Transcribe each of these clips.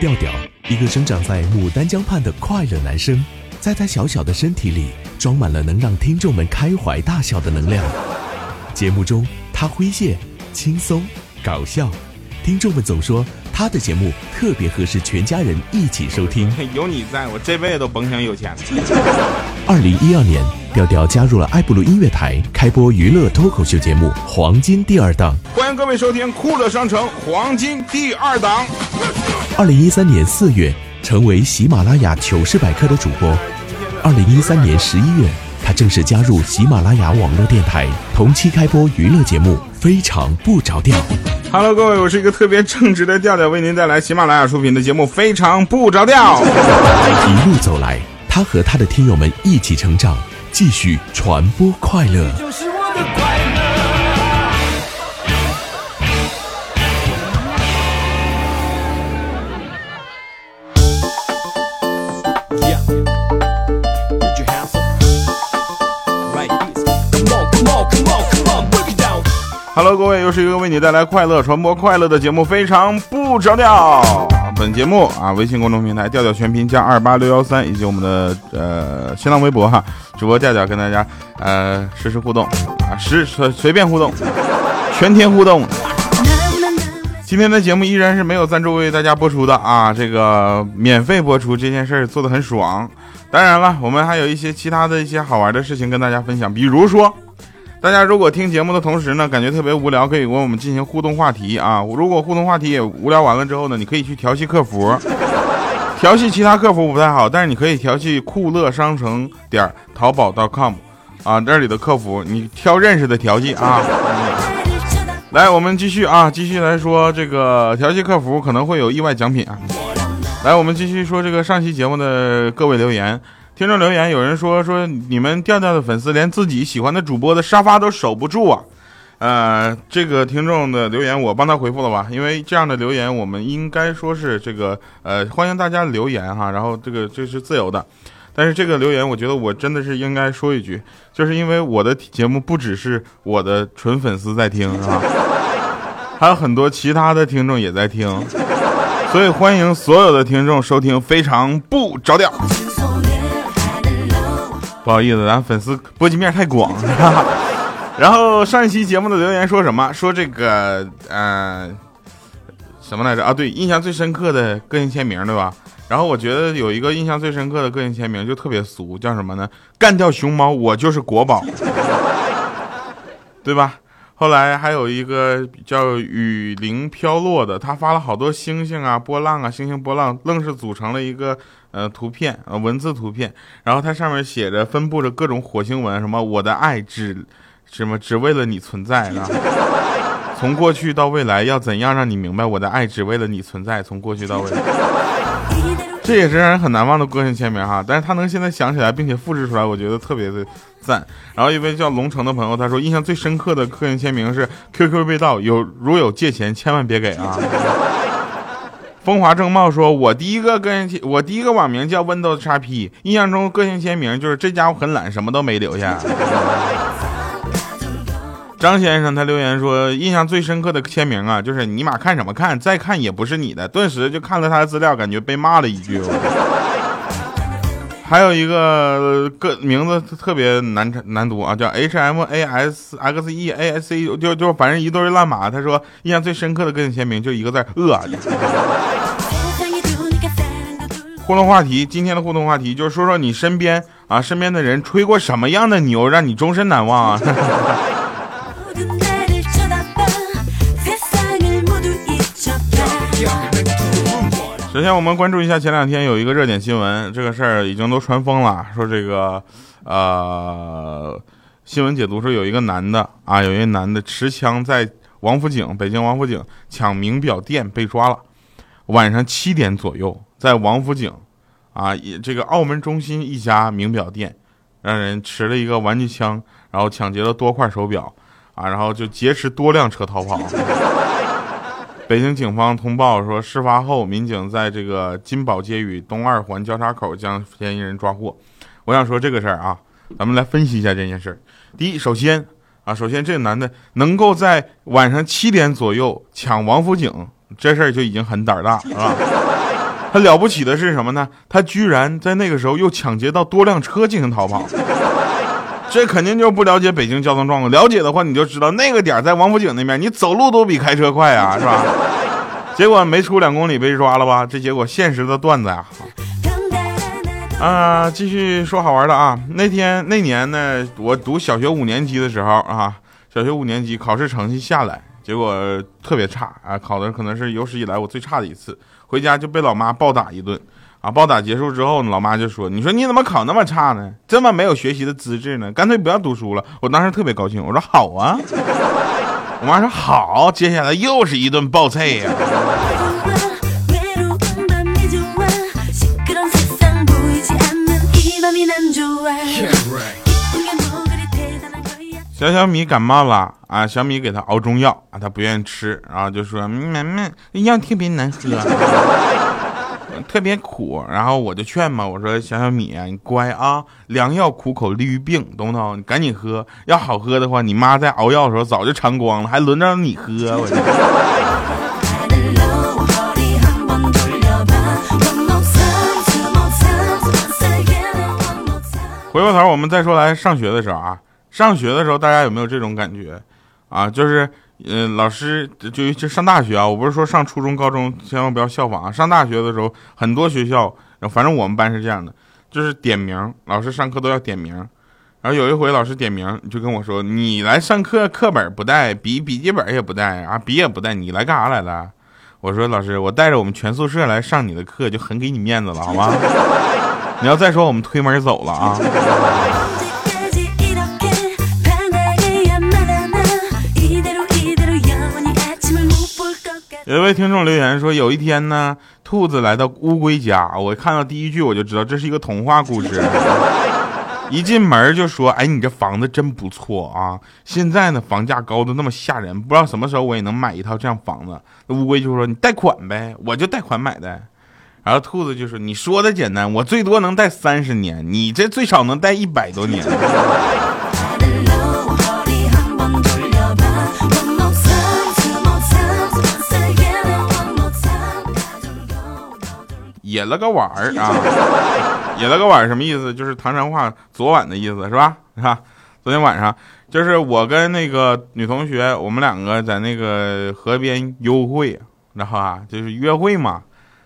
调调，一个生长在牡丹江畔的快乐男生，在他小小的身体里装满了能让听众们开怀大笑的能量。节目中，他诙谐、轻松、搞笑，听众们总说他的节目特别合适全家人一起收听。有你在我这辈子都甭想有钱。二零一二年，调调加入了爱布鲁音乐台，开播娱乐脱口秀节目《黄金第二档》。欢迎各位收听酷乐商城黄金第二档。二零一三年四月，成为喜马拉雅糗事百科的主播。二零一三年十一月，他正式加入喜马拉雅网络电台，同期开播娱乐节目《非常不着调》。Hello，各位，我是一个特别正直的调调，为您带来喜马拉雅出品的节目《非常不着调》。一路走来，他和他的听友们一起成长，继续传播快乐。Hello，各位，又是一个为你带来快乐、传播快乐的节目，非常不着调。本节目啊，微信公众平台调调全拼加二八六幺三，以及我们的呃新浪微博哈，主播调调跟大家呃实时互动啊，实随随便互动，全天互动。今天的节目依然是没有赞助为大家播出的啊，这个免费播出这件事儿做的很爽。当然了，我们还有一些其他的一些好玩的事情跟大家分享，比如说。大家如果听节目的同时呢，感觉特别无聊，可以跟我们进行互动话题啊。如果互动话题也无聊完了之后呢，你可以去调戏客服，调戏其他客服不太好，但是你可以调戏酷乐商城点淘宝 .com 啊，这里的客服你挑认识的调戏啊。来，我们继续啊，继续来说这个调戏客服可能会有意外奖品啊。来，我们继续说这个上期节目的各位留言。听众留言，有人说说你们调调的粉丝连自己喜欢的主播的沙发都守不住啊。呃，这个听众的留言我帮他回复了吧，因为这样的留言我们应该说是这个呃欢迎大家留言哈，然后这个这是自由的。但是这个留言，我觉得我真的是应该说一句，就是因为我的节目不只是我的纯粉丝在听，是吧？还有很多其他的听众也在听，所以欢迎所有的听众收听，非常不着调。不好意思，咱粉丝波及面太广。然后上一期节目的留言说什么？说这个呃什么来着啊？对，印象最深刻的个性签名，对吧？然后我觉得有一个印象最深刻的个性签名就特别俗，叫什么呢？干掉熊猫，我就是国宝，对吧？后来还有一个叫雨林飘落的，他发了好多星星啊、波浪啊、星星波浪，愣是组成了一个呃图片呃文字图片，然后它上面写着分布着各种火星文，什么我的爱只什么只为了你存在啊，从过去到未来，要怎样让你明白我的爱只为了你存在，从过去到未来。这也是让人很难忘的个性签名哈，但是他能现在想起来并且复制出来，我觉得特别的赞。然后一位叫龙城的朋友，他说印象最深刻的个性签名是 QQ 被盗，有如有借钱千万别给啊。风华正茂说，我第一个个性签，我第一个网名叫 Windows XP，印象中个性签名就是这家伙很懒，什么都没留下。张先生他留言说，印象最深刻的签名啊，就是尼玛看什么看，再看也不是你的。顿时就看了他的资料，感觉被骂了一句。还有一个个名字特别难难读啊，叫 H M A S X E A S C，就就反正一堆烂码。他说印象最深刻的个性签名就一个字饿。互动话题，今天的互动话题就是说说你身边啊身边的人吹过什么样的牛，让你终身难忘啊。首先，我们关注一下前两天有一个热点新闻，这个事儿已经都传疯了。说这个，呃，新闻解读说有一个男的啊，有一个男的持枪在王府井，北京王府井抢名表店被抓了。晚上七点左右，在王府井，啊，这个澳门中心一家名表店，让人持了一个玩具枪，然后抢劫了多块手表，啊，然后就劫持多辆车逃跑。北京警方通报说，事发后，民警在这个金宝街与东二环交叉口将嫌疑人抓获。我想说这个事儿啊，咱们来分析一下这件事儿。第一，首先啊，首先这个男的能够在晚上七点左右抢王府井，这事儿就已经很胆儿大，是吧？他了不起的是什么呢？他居然在那个时候又抢劫到多辆车进行逃跑。这肯定就不了解北京交通状况。了解的话，你就知道那个点在王府井那边，你走路都比开车快啊，是吧？结果没出两公里被抓了吧？这结果现实的段子呀、啊。继续说好玩的啊。那天那年呢，我读小学五年级的时候啊，小学五年级考试成绩下来，结果特别差啊，考的可能是有史以来我最差的一次。回家就被老妈暴打一顿。暴打结束之后，老妈就说：“你说你怎么考那么差呢？这么没有学习的资质呢？干脆不要读书了。”我当时特别高兴，我说：“好啊！”我妈说：“好。”接下来又是一顿暴揍呀。小小米感冒了啊，小米给他熬中药啊，他不愿意吃，然后就说：“妈咪，药特别难喝。”特别苦，然后我就劝嘛，我说小小米，你乖啊，良药苦口利于病，懂不懂？你赶紧喝，要好喝的话，你妈在熬药的时候早就尝光了，还轮着你喝？我。回过头，我们再说来上学的时候啊，上学的时候大家有没有这种感觉啊？就是。呃，老师就就就上大学啊，我不是说上初中、高中千万不要效仿啊。上大学的时候，很多学校，反正我们班是这样的，就是点名，老师上课都要点名。然后有一回老师点名，就跟我说：“你来上课，课本不带，笔笔记本也不带啊，笔也不带，你来干啥来了？”我说：“老师，我带着我们全宿舍来上你的课，就很给你面子了，好吗？你要再说，我们推门走了啊。”有一位听众留言说，有一天呢，兔子来到乌龟家，我看到第一句我就知道这是一个童话故事。一进门就说：“哎，你这房子真不错啊！现在呢，房价高的那么吓人，不知道什么时候我也能买一套这样房子。”那乌龟就说：“你贷款呗，我就贷款买的。”然后兔子就说：“你说的简单，我最多能贷三十年，你这最少能贷一百多年。”野了个碗儿啊，野了个碗儿什么意思？就是唐山话昨晚的意思是吧？是吧？昨天晚上就是我跟那个女同学，我们两个在那个河边幽会，然后啊，就是约会嘛，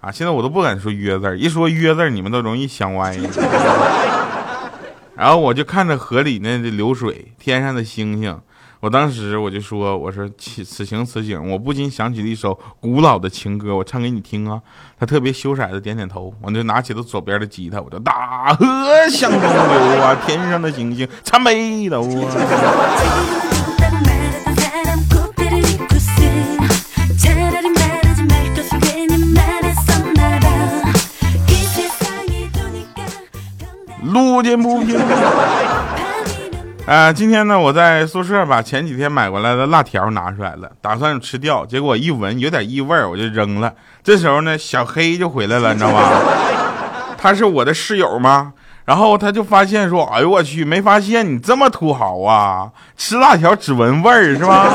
啊，现在我都不敢说约字儿，一说约字儿，你们都容易想歪。然后我就看着河里那流水，天上的星星，我当时我就说，我说此此情此景，我不禁想起了一首古老的情歌，我唱给你听啊。他特别羞涩的点点头，我就拿起了左边的吉他，我就大河向东流啊，天上的星星参北斗啊。呃，今天呢，我在宿舍把前几天买过来的辣条拿出来了，打算吃掉，结果一闻有点异味，我就扔了。这时候呢，小黑就回来了，你知道吗？他是我的室友吗？然后他就发现说：“哎呦我去，没发现你这么土豪啊，吃辣条只闻味儿是吧？”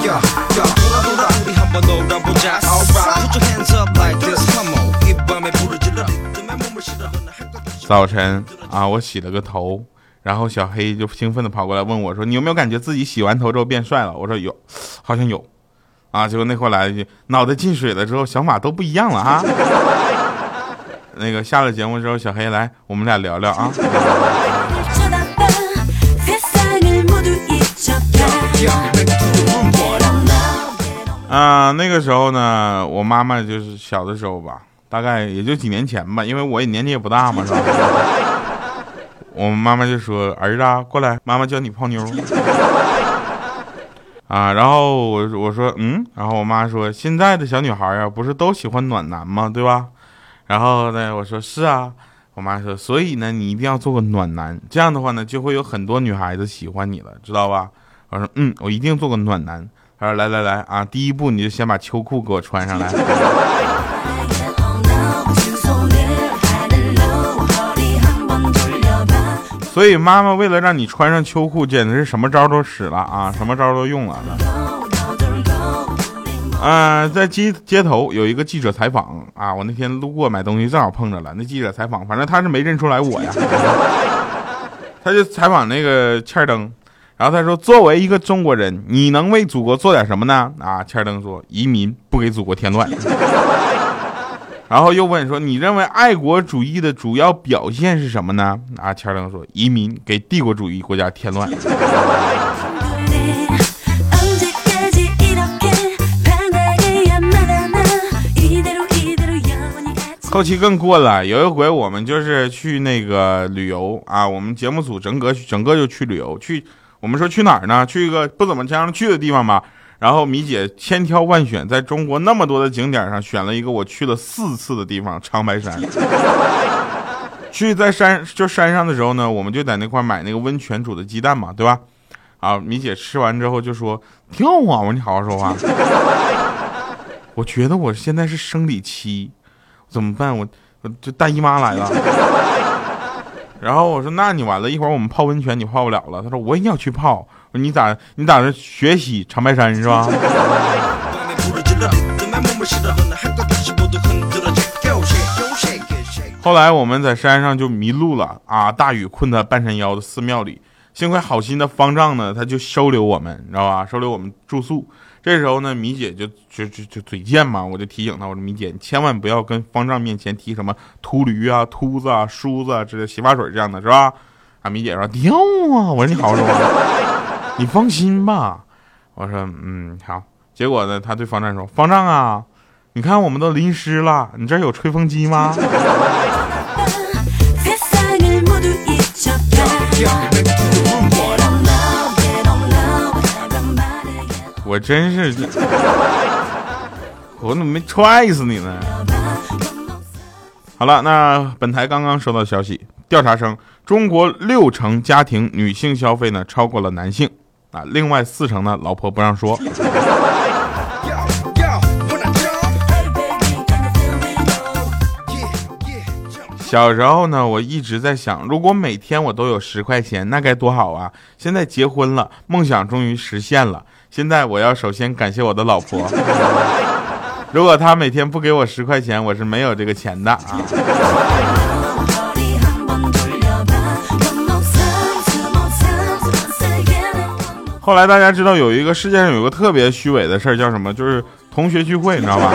早晨啊，我洗了个头。然后小黑就兴奋的跑过来问我说，你有没有感觉自己洗完头之后变帅了？我说有，好像有。啊，结果那会来了一句，脑袋进水了之后想法都不一样了啊。那个下了节目之后，小黑来，我们俩聊聊啊。啊，那个时候呢，我妈妈就是小的时候吧，大概也就几年前吧，因为我也年纪也不大嘛，是吧？我妈妈就说：“儿子啊，过来，妈妈教你泡妞。”啊，然后我我说嗯，然后我妈说现在的小女孩啊，不是都喜欢暖男吗？对吧？然后呢，我说是啊。我妈说，所以呢，你一定要做个暖男，这样的话呢，就会有很多女孩子喜欢你了，知道吧？我说嗯，我一定做个暖男。她说来来来啊，第一步你就先把秋裤给我穿上来。所以妈妈为了让你穿上秋裤简直是什么招都使了啊 什么招都用了嗯在街街头有一个记者采访啊我那天路过买东西正好碰着了那记者采访反正他是没认出来我呀。他就采访那个欠登然后他说作为一个中国人你能为祖国做点什么呢？啊欠登说移民不给祖国添乱。然后又问说：“你认为爱国主义的主要表现是什么呢？”啊，钱儿灯说：“移民给帝国主义国家添乱。”后期更过了，有一回我们就是去那个旅游啊，我们节目组整个整个就去旅游去，我们说去哪儿呢？去一个不怎么经常去的地方吧。然后米姐千挑万选，在中国那么多的景点上选了一个我去了四次的地方——长白山。去在山就山上的时候呢，我们就在那块买那个温泉煮的鸡蛋嘛，对吧？啊，米姐吃完之后就说：“挺好啊！”我说：“你好好说话。”我觉得我现在是生理期，怎么办？我我这大姨妈来了。然后我说：“那你完了，一会儿我们泡温泉，你泡不了了。”他说：“我也要去泡。”你咋你咋是学习长白山是吧？后来我们在山上就迷路了啊！大雨困在半山腰的寺庙里，幸亏好心的方丈呢，他就收留我们，你知道吧？收留我们住宿。这时候呢，米姐就就就就嘴贱嘛，我就提醒她，我说米姐，你千万不要跟方丈面前提什么秃驴啊、秃子啊、梳子啊、这洗发水这样的是吧？啊，米姐说 丢啊，我说你好好说话。你放心吧。我说嗯好。结果呢他对方丈说方丈啊你看我们都淋湿了你这有吹风机吗？我真是我怎么没踹死你呢？好了那本台刚刚收到消息调查称中国六成家庭女性消费呢超过了男性。啊，另外四成呢老婆不让说。小时候呢，我一直在想，如果每天我都有十块钱，那该多好啊！现在结婚了，梦想终于实现了。现在我要首先感谢我的老婆，如果她每天不给我十块钱，我是没有这个钱的啊。后来大家知道有一个世界上有一个特别虚伪的事儿，叫什么？就是同学聚会，你知道吧？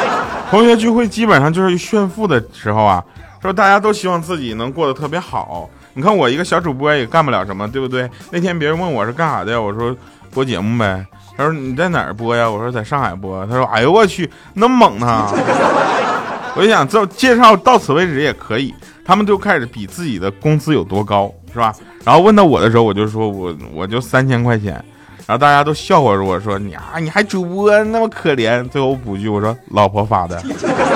同学聚会基本上就是炫富的时候啊，说大家都希望自己能过得特别好。你看我一个小主播也干不了什么，对不对？那天别人问我是干啥的，我说播节目呗。他说你在哪儿播呀？我说在上海播。他说哎呦我去，那么猛呢！我就想这介绍到此为止也可以，他们就开始比自己的工资有多高是吧？然后问到我的时候我就说我我就三千块钱。然后大家都笑话着我说你啊你还主播那么可怜。最后我补句我说老婆发的。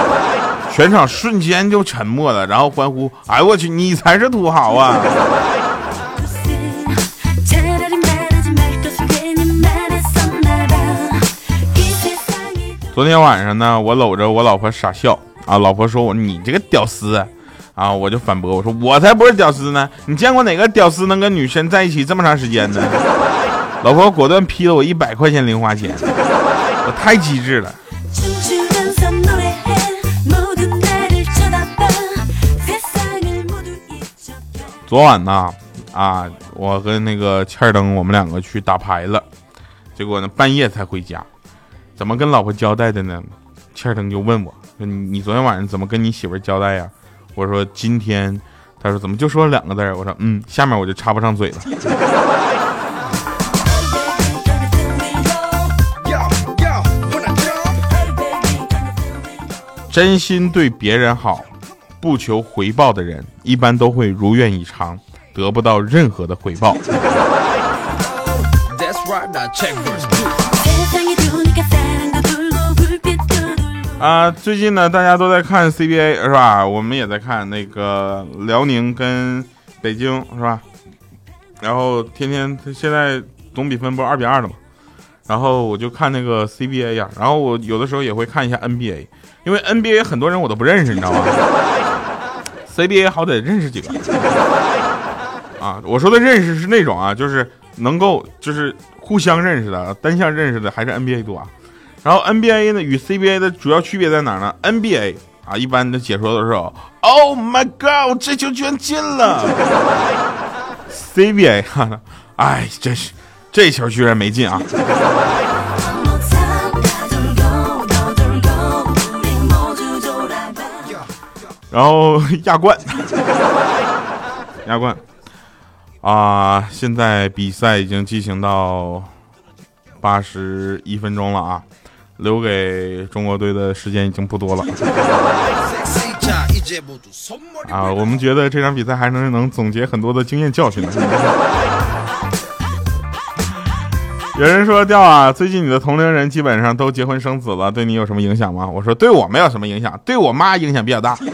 全场瞬间就沉默了然后欢呼哎我去你才是土豪啊。昨天晚上呢我搂着我老婆傻笑啊老婆说我你这个屌丝啊！我就反驳我说：“我才不是屌丝呢！你见过哪个屌丝能跟女生在一起这么长时间呢？” 老婆果断批了我一百块钱零花钱，我太机智了。昨晚呢，啊，我跟那个欠灯，我们两个去打牌了，结果呢半夜才回家，怎么跟老婆交代的呢？欠灯就问我说：“你昨天晚上怎么跟你媳妇交代呀？”我说今天，他说怎么就说两个字儿？我说嗯，下面我就插不上嘴了。真心对别人好，不求回报的人，一般都会如愿以偿，得不到任何的回报。啊，最近呢，大家都在看 CBA 是吧？我们也在看那个辽宁跟北京是吧？然后天天现在总比分不是二比二了嘛？然后我就看那个 CBA 呀，然后我有的时候也会看一下 NBA，因为 NBA 很多人我都不认识，你知道吗？CBA 好歹认识几个啊？我说的认识是那种啊，就是能够就是互相认识的，单向认识的还是 NBA 多啊？然后 NBA 呢与 CBA 的主要区别在哪儿呢？NBA 啊，一般的解说都是 “Oh my God，这球居然进了！”CBA 哈，哎，真是这球居然没进啊！然后 亚冠，亚冠啊，现在比赛已经进行到八十一分钟了啊。留给中国队的时间已经不多了。啊我们觉得这场比赛还能能总结很多的经验教训 有人说掉啊最近你的同龄人基本上都结婚生子了对你有什么影响吗？我说对我没有什么影响对我妈影响比较大。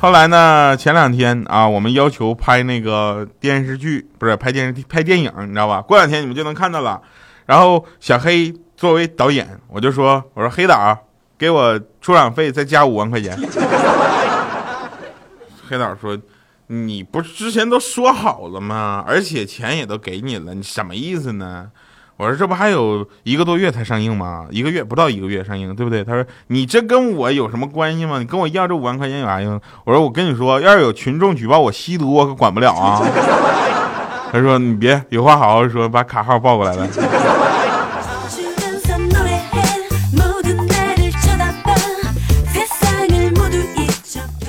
后来呢前两天啊我们要求拍那个电视剧不是拍电视拍电影你知道吧？过两天你们就能看到了。然后小黑作为导演，我就说，我说黑导，给我出场费再加五万块钱。黑导说，你不是之前都说好了吗？而且钱也都给你了，你什么意思呢？我说这不还有一个多月才上映吗？一个月不到一个月上映，对不对？他说你这跟我有什么关系吗？你跟我要这五万块钱有啥用？我说我跟你说，要是有群众举报我吸毒，我可管不了啊。他说你别有话好好说，把卡号报过来呗。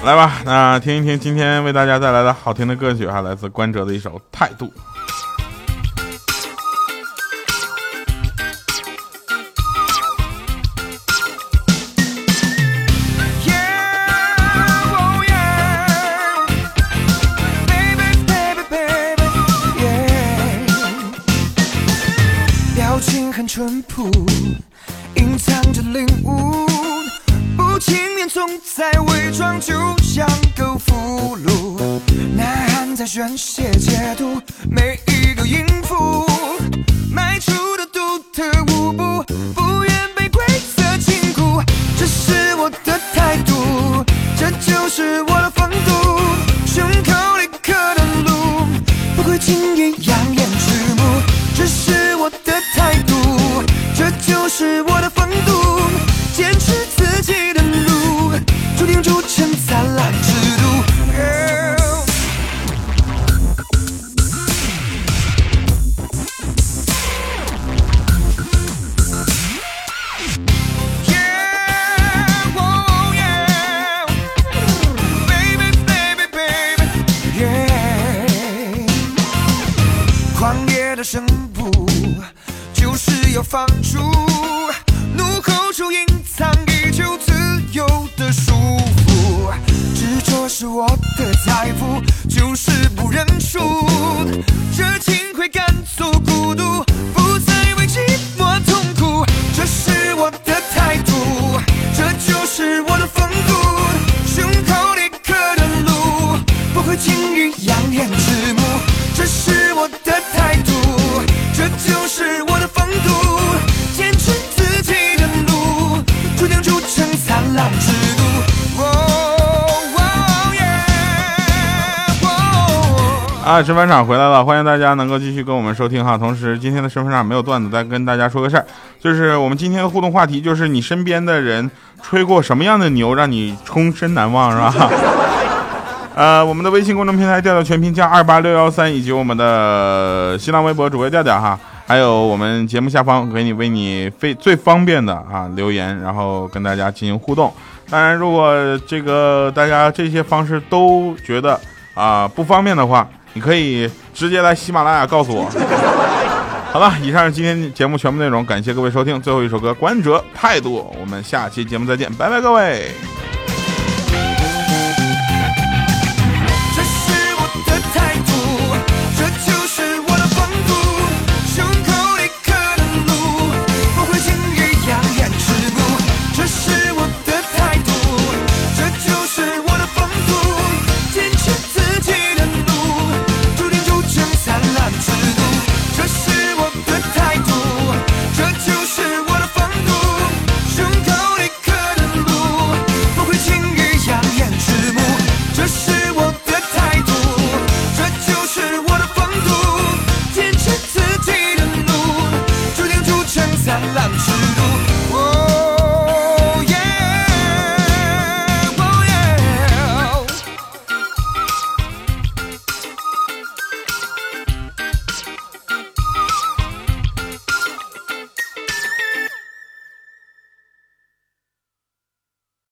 来吧，那听一听今天为大家带来的好听的歌曲啊，来自关喆的一首态度。在宣泄解读每一个音符，迈出的独特舞步，不愿被规则禁锢。这是我的态度，这就是我的风度。胸口立刻的路，不会轻易扬言止目。这是我的态度，这就是我放逐，怒吼中隐藏已久自由的束缚。执着是我的财富，就是不认输。啊，神返场回来了，欢迎大家能够继续跟我们收听哈。同时，今天的身份场没有段子，再跟大家说个事儿，就是我们今天的互动话题就是你身边的人吹过什么样的牛，让你终身难忘，是吧？呃，我们的微信公众平台调调全拼加二八六幺三，以及我们的新浪微博主播调调哈，还有我们节目下方给你为你非最方便的啊留言，然后跟大家进行互动。当然，如果这个大家这些方式都觉得啊不方便的话，你可以直接来喜马拉雅告诉我。好了，以上是今天节目全部内容，感谢各位收听。最后一首歌《关喆态度》，我们下期节目再见，拜拜，各位。